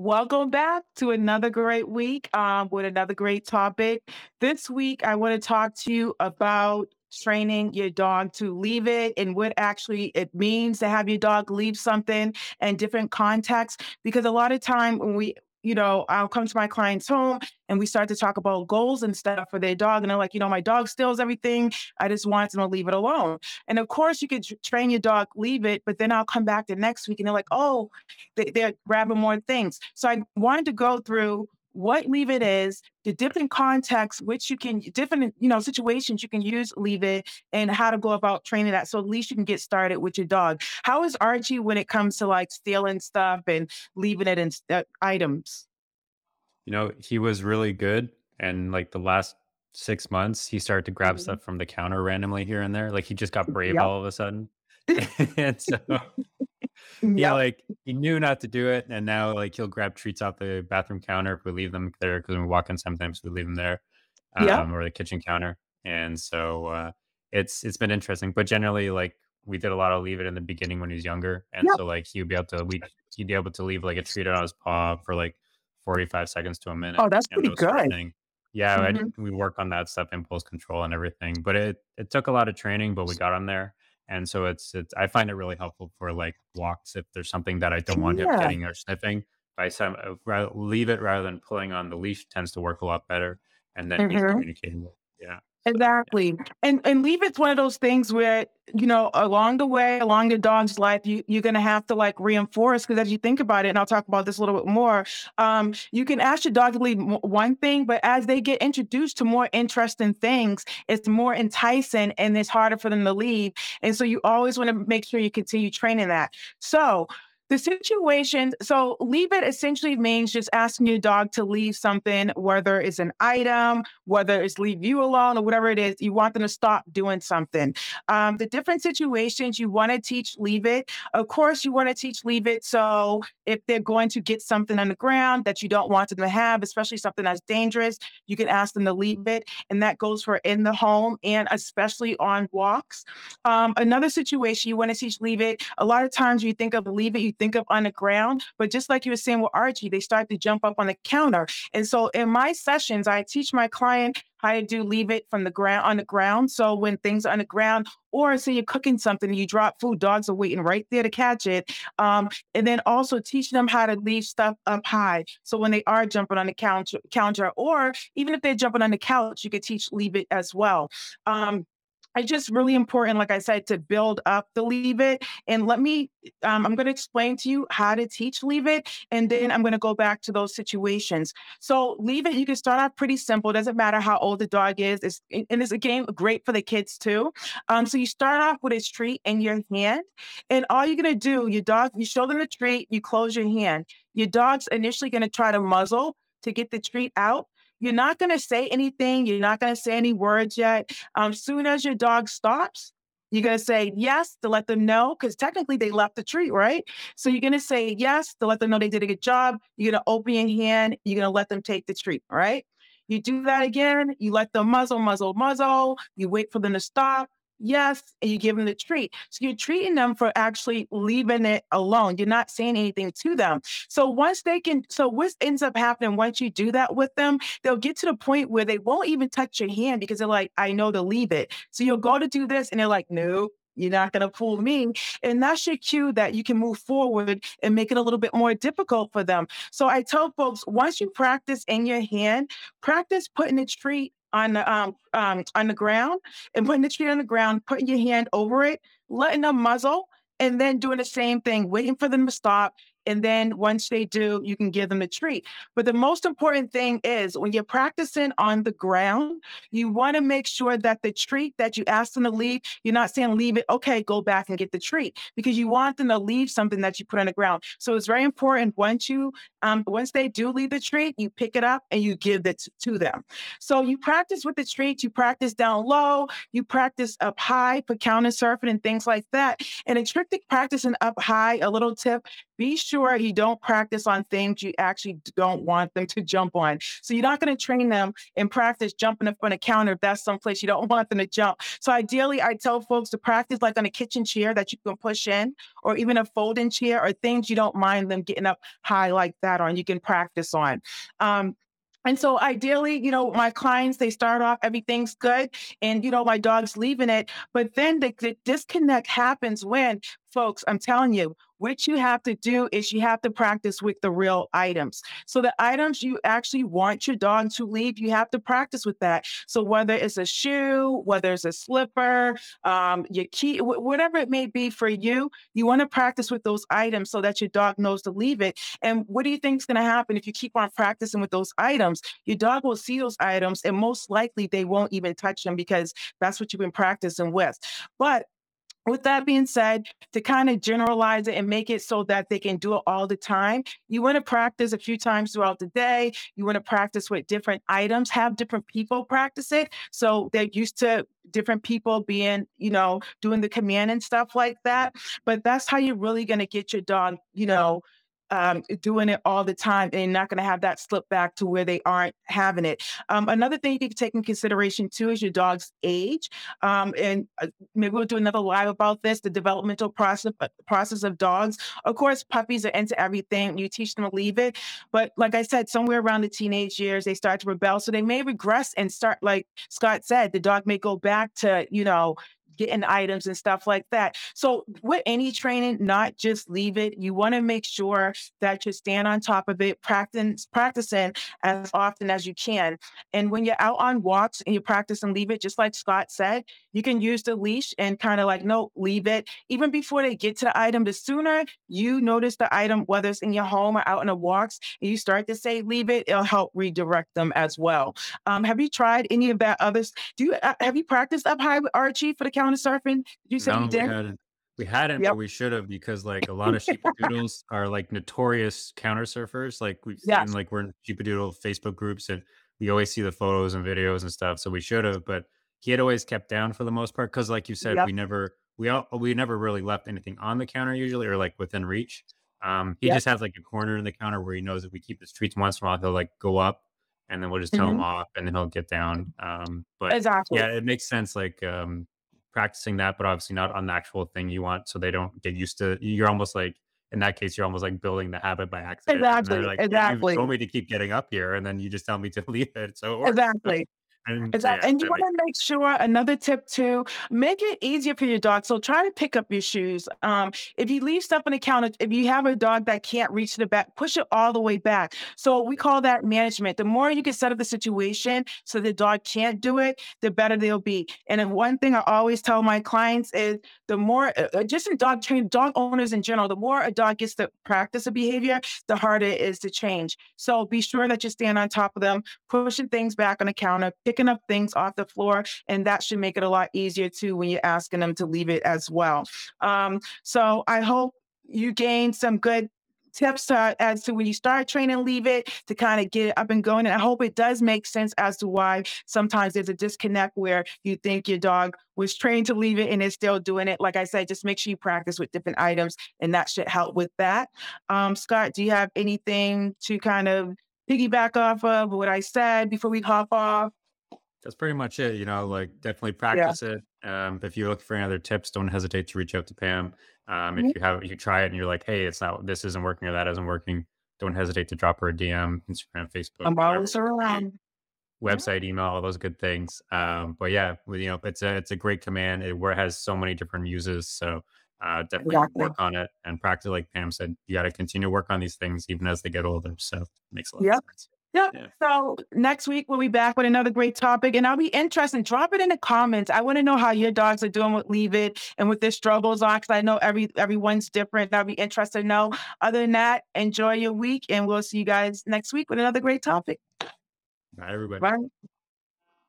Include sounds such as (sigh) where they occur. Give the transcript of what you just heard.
Welcome back to another great week um, with another great topic. This week, I want to talk to you about training your dog to leave it and what actually it means to have your dog leave something and different contexts. Because a lot of time when we you know, I'll come to my client's home and we start to talk about goals and stuff for their dog. And they're like, you know, my dog steals everything. I just want them to leave it alone. And of course, you could train your dog, leave it, but then I'll come back the next week and they're like, oh, they, they're grabbing more things. So I wanted to go through what leave it is, the different contexts which you can different you know situations you can use leave it and how to go about training that so at least you can get started with your dog. How is Archie when it comes to like stealing stuff and leaving it in uh, items? You know, he was really good and like the last 6 months he started to grab Mhm. stuff from the counter randomly here and there. Like he just got brave Yep. all of a sudden. (laughs) (laughs) And so (laughs) he Yep. like he knew not to do it and now like he'll grab treats off the bathroom counter if we leave them there because we walk in sometimes we leave them there um or the kitchen counter. And so uh it's it's been interesting. But generally like we did a lot of leave it in the beginning when he was younger. And Yep. so like he would be able to we he'd be able to leave like a treat on his paw for like 45 seconds to a minute Oh, that's pretty those sort of good. Yeah, I, Mhm. we work on that stuff, impulse control and everything. But it it took a lot of training, but we got on there and so it's it's I find it really helpful for like walks if there's something that I don't want him Yeah. getting or sniffing. By some uh, leave it rather than pulling on the leash tends to work a lot better, and then he's Mhm. communicating with yeah. Exactly. And and leave it's one of those things where, you know, along the way, along the dog's life, you you're gonna have to like reinforce because as you think about it, and I'll talk about this a little bit more, um, you can ask your dog to leave one thing, but as they get introduced to more interesting things, it's more enticing and it's harder for them to leave. And so you always want to make sure you continue training that. So the situation, so leave it essentially means just asking your dog to leave something, whether it's an item, whether it's leave you alone or whatever it is, you want them to stop doing something. Um, the different situations you want to teach leave it. Of course, you want to teach leave it. So if they're going to get something on the ground that you don't want them to have, especially something that's dangerous, you can ask them to leave it. And that goes for in the home and especially on walks. Um, another situation you want to teach leave it. A lot of times you think of leave it, you think of on the ground, but just like you were saying with Archie, they start to jump up on the counter. And so in my sessions, I teach my client how to do leave it from the ground on the ground. So when things are on the ground, or say you're cooking something you drop food, dogs are waiting right there to catch it. Um, and then also teaching them how to leave stuff up high. So when they are jumping on the counter, counter, or even if they're jumping on the couch, you could teach leave it as well. Um, it's just really important, like I said, to build up the leave it. And let me, um, I'm going to explain to you how to teach leave it. And then I'm going to go back to those situations. So, leave it, you can start off pretty simple. It Doesn't matter how old the dog is. It's, and it's a game great for the kids too. Um, so, you start off with a treat in your hand. And all you're going to do, your dog, you show them the treat, you close your hand. Your dog's initially going to try to muzzle to get the treat out. You're not going to say anything. You're not going to say any words yet um, soon as your dog stops, you're going to say yes to let them know because technically they left the treat, right? So you're going to say yes to let them know they did a good job. You're going to open your hand. You're going to let them take the treat, right? You do that again. You let them muzzle, muzzle, muzzle. You wait for them to stop. Yes, and you give them the treat. So you're treating them for actually leaving it alone. You're not saying anything to them. So once they can, so what ends up happening once you do that with them, they'll get to the point where they won't even touch your hand because they're like, I know to leave it. So you'll go to do this and they're like, no, you're not going to fool me. And that's your cue that you can move forward and make it a little bit more difficult for them. So I tell folks once you practice in your hand, practice putting a treat on the um, um on the ground and putting the treat on the ground, putting your hand over it, letting them muzzle, and then doing the same thing, waiting for them to stop. And then once they do, you can give them a treat. But the most important thing is when you're practicing on the ground, you want to make sure that the treat that you ask them to leave, you're not saying leave it, okay, go back and get the treat because you want them to leave something that you put on the ground. So it's very important once you um once they do leave the treat, you pick it up and you give it to them. So you practice with the treat, you practice down low, you practice up high for counter surfing and things like that. And a trick to practicing up high, a little tip be sure you don't practice on things you actually don't want them to jump on. So you're not going to train them in practice jumping up on a counter if that's someplace you don't (laughs) want them to jump. So ideally, I tell folks to practice like on a kitchen chair that you can push in, or even a folding chair, or things you don't mind them getting up high like that on. You can practice on. Um, and so ideally, you know, my clients, they start off, everything's good, and you know, my dog's leaving it. But then the, the disconnect happens when folks, I'm telling you, what you have to do is you have to practice with the real items. So the items you actually want your dog to leave, you have to practice with that. So whether it's a shoe, whether it's a slipper, um, your key, whatever it may be for you, you want to practice with those items so that your dog knows to leave it. And what do you think is going to happen if you keep on practicing with those items? Your dog will see those items and most likely they won't even touch them because that's what you've been practicing with. But with that being said, to kind of generalize it and make it so that they can do it all the time, you want to practice a few times throughout the day. You want to practice with different items, have different people practice it. So they're used to different people being, you know, doing the command and stuff like that. But that's how you're really going to get your dog, you know, um, doing it all the time and not going to have that slip back to where they aren't having it. Um, another thing you can take in consideration too is your dog's age. Um, and uh, maybe we'll do another live about this, the developmental process uh, process of dogs. Of course, puppies are into everything. You teach them to leave it. But like I said, somewhere around the teenage years, they start to rebel. So they may regress and start, like Scott said, the dog may go back to, you know, getting items and stuff like that. So with any training, not just leave it. You want to make sure that you stand on top of it, practice practicing as often as you can. And when you're out on walks and you practice and leave it, just like Scott said, you can use the leash and kind of like, no, leave it. Even before they get to the item, the sooner you notice the item, whether it's in your home or out in the walks, and you start to say leave it, it'll help redirect them as well. Um, have you tried any of that others? Do you uh, have you practiced up high with Archie for the counter surfing? Did you say No, you we did? hadn't. We hadn't, but we should have because like a lot of (laughs) sheepadoodles are like notorious counter surfers. Like we've seen, Yes. like we're in sheepadoodle Facebook groups and we always see the photos and videos and stuff. So we should have, but he had always kept down for the most part because, like you said, Yep. we never we all we never really left anything on the counter usually or like within reach. Um, he Yep. just has like a corner in the counter where he knows if we keep the treats once in a while, he'll like go up and then we'll just tell him Mhm. off and then he'll get down. Um, but Exactly. yeah, it makes sense. Like um, practicing that, but obviously not on the actual thing you want, so they don't get used to. You're almost like in that case, you're almost like building the habit by accident, Exactly. like, "You you Exactly. told me to keep getting up here, and then you just tell me to (laughs) leave it, so it. Exactly. And yeah, and you that wanna make sure another tip too, make it easier for your dog, so try to pick up your shoes, um, if you leave stuff on the counter if you have a dog that can't reach the back, push it all the way back, so we call that management, the more you can set up the situation so the dog can't do it, the better they'll be, and then one thing I always tell my clients is the more uh uh, just in dog train dog owners in general, the more a dog gets to practice a behavior, the harder it is to change, so be sure that you stand on top of them, pushing things back on the counter, picking up things off the floor, and that should make it a lot easier too when you're asking them to leave it as well. Um, so I hope you gained some good tips uh, as to when you start training, leave it to kind of get it up and going. And I hope it does make sense as to why sometimes there's a disconnect where you think your dog was trained to leave it and is still doing it. Like I said, just make sure you practice with different items, and that should help with that. Um, Scott, do you have anything to kind of piggyback off of what I said before we hop off? That's pretty much it, you know, like, definitely Yeah. practice it, um, if you're looking for any other tips, don't hesitate to reach out to Pam, um, if Mhm. you have you try it and you're like, "Hey, it's not this isn't working or that isn't working," don't hesitate to drop her a DM, Instagram, Facebook, I'm always around. Website, email, all those good things. Um, but yeah, you know, it's a it's a great command. It has so many different uses. So uh, definitely Exactly. work on it and practice. Like Pam said, you got to continue to work on these things even as they get older. So it makes a lot of sense. Yep. Yeah. So next week we'll be back with another great topic, and I'll be interested. Drop it in the comments. I want to know how your dogs are doing with Leave It and with their struggles on, because I know every everyone's different. I'll be interested to know. Other than that, enjoy your week, and we'll see you guys next week with another great topic. Bye, everybody. Bye.